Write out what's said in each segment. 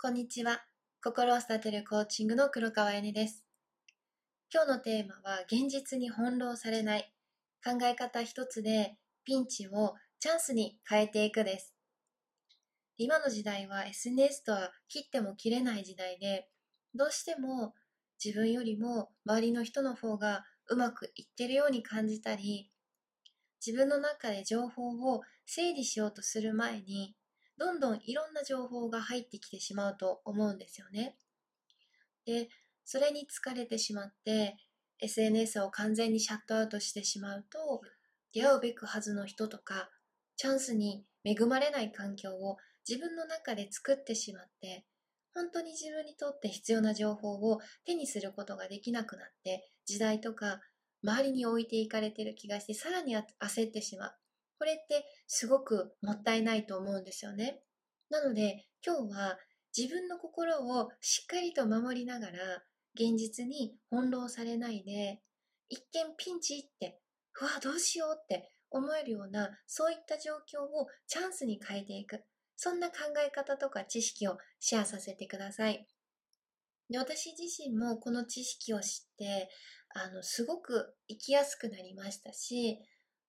こんにちは。心を育てるコーチングの黒川えねです。今日のテーマは、現実に翻弄されない。考え方一つで、ピンチをチャンスに変えていくです。今の時代は SNS とは切っても切れない時代で、どうしても自分よりも周りの人の方がうまくいってるように感じたり、自分の中で情報を整理しようとする前に、どんどんいろんな情報が入ってきてしまうと思うんですよね。で、それに疲れてしまって、SNS を完全にシャットアウトしてしまうと、出会うべくはずの人とか、チャンスに恵まれない環境を自分の中で作ってしまって、本当に自分にとって必要な情報を手にすることができなくなって、時代とか周りに置いていかれてる気がして、さらに焦ってしまう。これってすごくもったいないと思うんですよね。なので今日は自分の心をしっかりと守りながら現実に翻弄されないで一見ピンチってうわどうしようって思えるようなそういった状況をチャンスに変えていくそんな考え方とか知識をシェアさせてくださいで私自身もこの知識を知ってあのすごく生きやすくなりましたし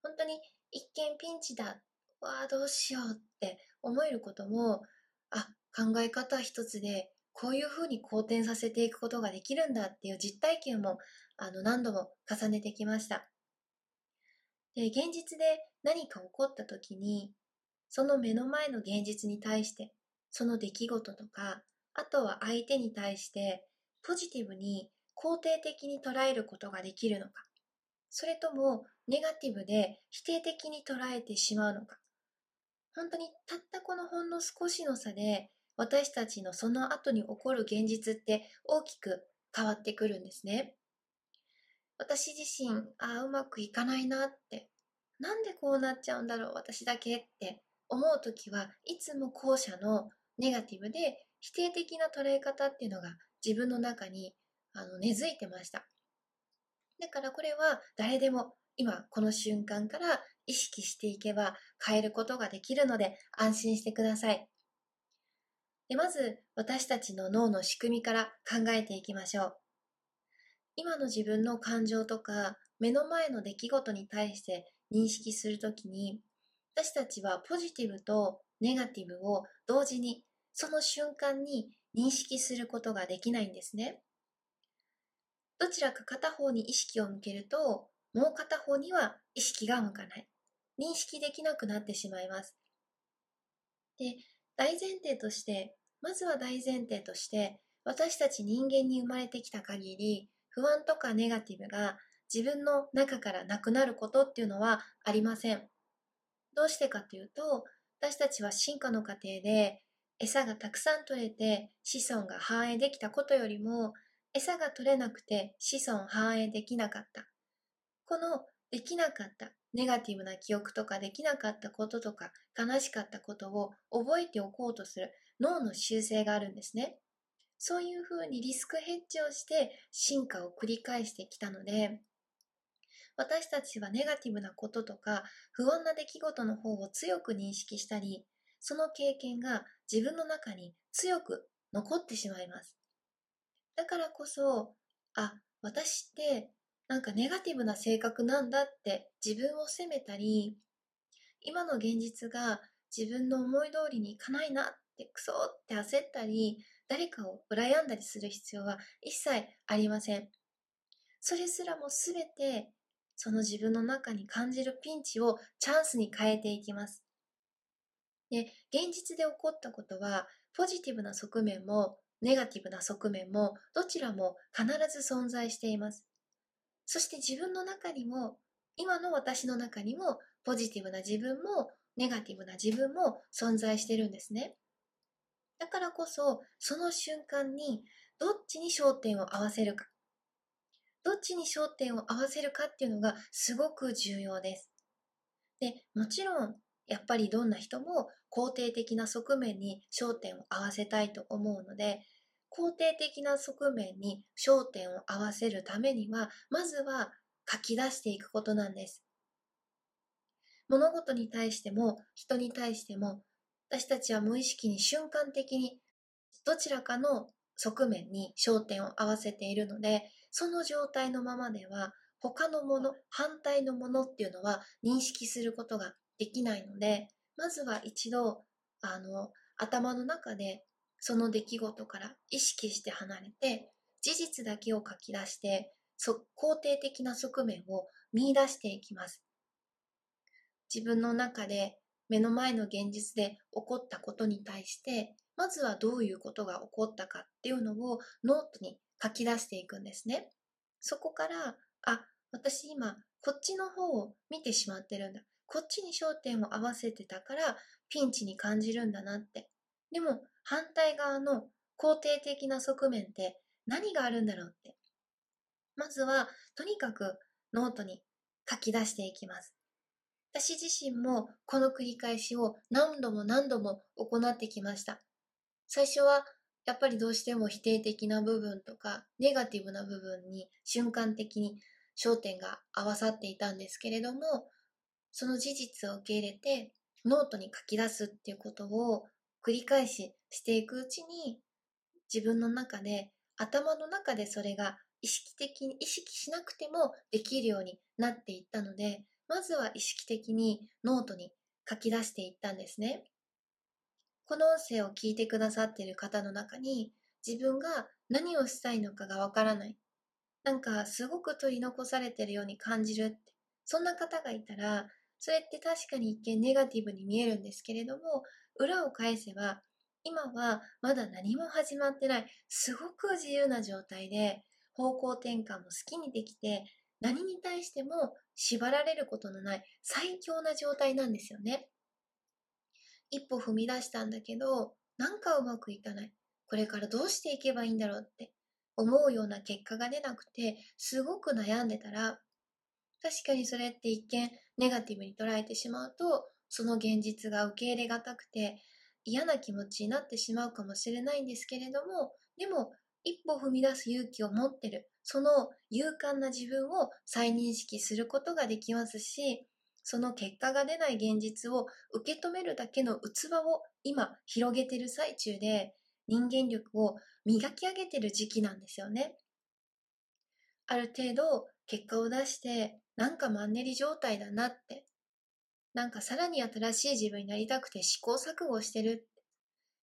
本当に一見ピンチだ、わあどうしようって思えることも、あ、考え方一つでこういうふうに好転させていくことができるんだっていう実体験もあの何度も重ねてきました。で、現実で何か起こった時に、その目の前の現実に対して、その出来事とか、あとは相手に対してポジティブに肯定的に捉えることができるのか。それともネガティブで否定的に捉えてしまうのか？本当にたったこのほんの少しの差で私たちのその後に起こる現実って大きく変わってくるんですね。私自身、ああ、うまくいかないなって、なんでこうなっちゃうんだろう、私だけって思うときはいつも後者のネガティブで否定的な捉え方っていうのが自分の中にあの根付いてました。だからこれは誰でも今この瞬間から意識していけば変えることができるので安心してください。でまず私たちの脳の仕組みから考えていきましょう。今の自分の感情とか目の前の出来事に対して認識するときに私たちはポジティブとネガティブを同時にその瞬間に認識することができないんですね。どちらか片方に意識を向けると、もう片方には意識が向かない。認識できなくなってしまいます。で、大前提として、まずは大前提として、私たち人間に生まれてきた限り、不安とかネガティブが自分の中からなくなることっていうのはありません。どうしてかというと、私たちは進化の過程で餌がたくさん取れて子孫が繁栄できたことよりも餌が取れなくて子孫繁栄できなかった。このできなかったネガティブな記憶とかできなかったこととか悲しかったことを覚えておこうとする脳の習性があるんですね。そういうふうにリスクヘッジをして進化を繰り返してきたので、私たちはネガティブなこととか不安な出来事の方を強く認識したり、その経験が自分の中に強く残ってしまいます。だからこそ、あ、私ってなんかネガティブな性格なんだって自分を責めたり、今の現実が自分の思い通りにいかないなってクソって焦ったり、誰かを羨んだりする必要は一切ありません。それすらもすべてその自分の中に感じるピンチをチャンスに変えていきます。で、現実で起こったことはポジティブな側面もネガティブな側面もどちらも必ず存在しています。そして自分の中にも、今の私の中にもポジティブな自分もネガティブな自分も存在してるんですね。だからこそ、その瞬間にどっちに焦点を合わせるか。どっちに焦点を合わせるかっていうのがすごく重要です。で、もちろんやっぱりどんな人も肯定的な側面に焦点を合わせたいと思うので、肯定的な側面に焦点を合わせるためには、まずは書き出していくことなんです。物事に対しても人に対しても私たちは無意識に瞬間的にどちらかの側面に焦点を合わせているので、その状態のままでは他のもの、反対のものっていうのは認識することができないので、まずは一度、あの、頭の中でその出来事から意識して離れて、事実だけを書き出して、肯定的な側面を見出していきます。自分の中で目の前の現実で起こったことに対して、まずはどういうことが起こったかっていうのをノートに書き出していくんですね。そこから、あ、私今こっちの方を見てしまってるんだ。こっちに焦点を合わせてたからピンチに感じるんだなって。でも反対側の肯定的な側面って何があるんだろうって。まずはとにかくノートに書き出していきます。私自身もこの繰り返しを何度も何度も行ってきました。最初はやっぱりどうしても否定的な部分とかネガティブな部分に瞬間的に焦点が合わさっていたんですけれどもその事実を受け入れてノートに書き出すっていうことを繰り返ししていくうちに自分の中で頭の中でそれが意識的に意識しなくてもできるようになっていったのでまずは意識的にノートに書き出していったんですね。この音声を聞いてくださっている方の中に自分が何をしたいのかがわからない。なんかすごく取り残されてるように感じるってそんな方がいたらそれって確かに一見ネガティブに見えるんですけれども裏を返せば今はまだ何も始まってないすごく自由な状態で方向転換も好きにできて何に対しても縛られることのない最強な状態なんですよね。一歩踏み出したんだけどなんかうまくいかない。これからどうしていけばいいんだろうって思うような結果が出なくてすごく悩んでたら確かにそれって一見ネガティブに捉えてしまうとその現実が受け入れがたくて嫌な気持ちになってしまうかもしれないんですけれどもでも一歩踏み出す勇気を持ってるその勇敢な自分を再認識することができますしその結果が出ない現実を受け止めるだけの器を今広げてる最中で人間力を磨き上げてる時期なんですよね。ある程度結果を出してなんかマンネリ状態だなって。なんかさらに新しい自分になりたくて試行錯誤してる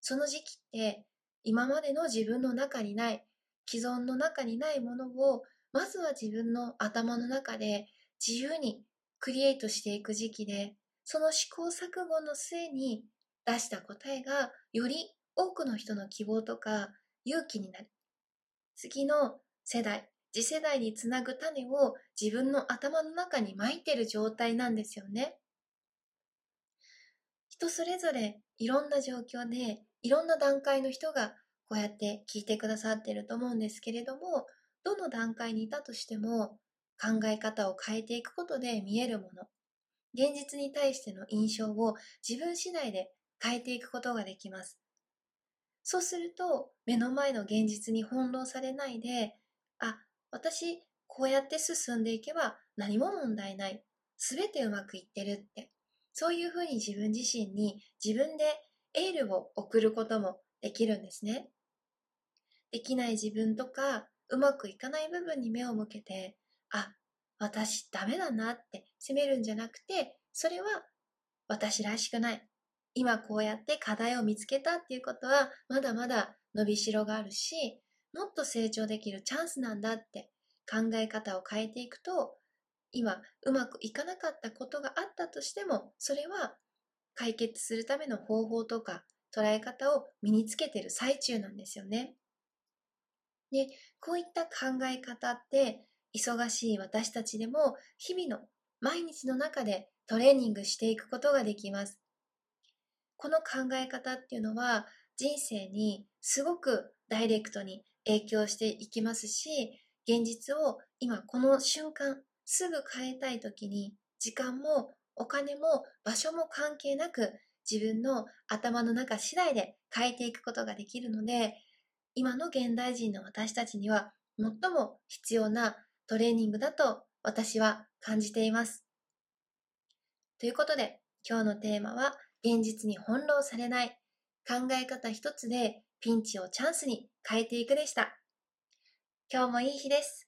その時期って今までの自分の中にない既存の中にないものをまずは自分の頭の中で自由にクリエイトしていく時期でその試行錯誤の末に出した答えがより多くの人の希望とか勇気になる。次の世代、次世代につなぐ種を自分の頭の中に巻いてる状態なんですよね。人それぞれいろんな状況でいろんな段階の人がこうやって聞いてくださってると思うんですけれども、どの段階にいたとしても考え方を変えていくことで見えるもの、現実に対しての印象を自分次第で変えていくことができます。そうすると、目の前の現実に翻弄されないで、あ、私、こうやって進んでいけば何も問題ない。すべてうまくいってるって。そういうふうに自分自身に自分でエールを送ることもできるんですね。できない自分とか、うまくいかない部分に目を向けて、あ、私ダメだなって責めるんじゃなくて、それは私らしくない。今こうやって課題を見つけたっていうことはまだまだ伸びしろがあるしもっと成長できるチャンスなんだって考え方を変えていくと今うまくいかなかったことがあったとしてもそれは解決するための方法とか捉え方を身につけてる最中なんですよね。で、こういった考え方って忙しい私たちでも日々の毎日の中でトレーニングしていくことができます。この考え方っていうのは人生にすごくダイレクトに影響していきますし、現実を今この瞬間すぐ変えたい時に時間もお金も場所も関係なく自分の頭の中次第で変えていくことができるので今の現代人の私たちには最も必要なトレーニングだと私は感じています。ということで今日のテーマは現実に翻弄されない考え方一つでピンチをチャンスに変えていくでした。今日もいい日です。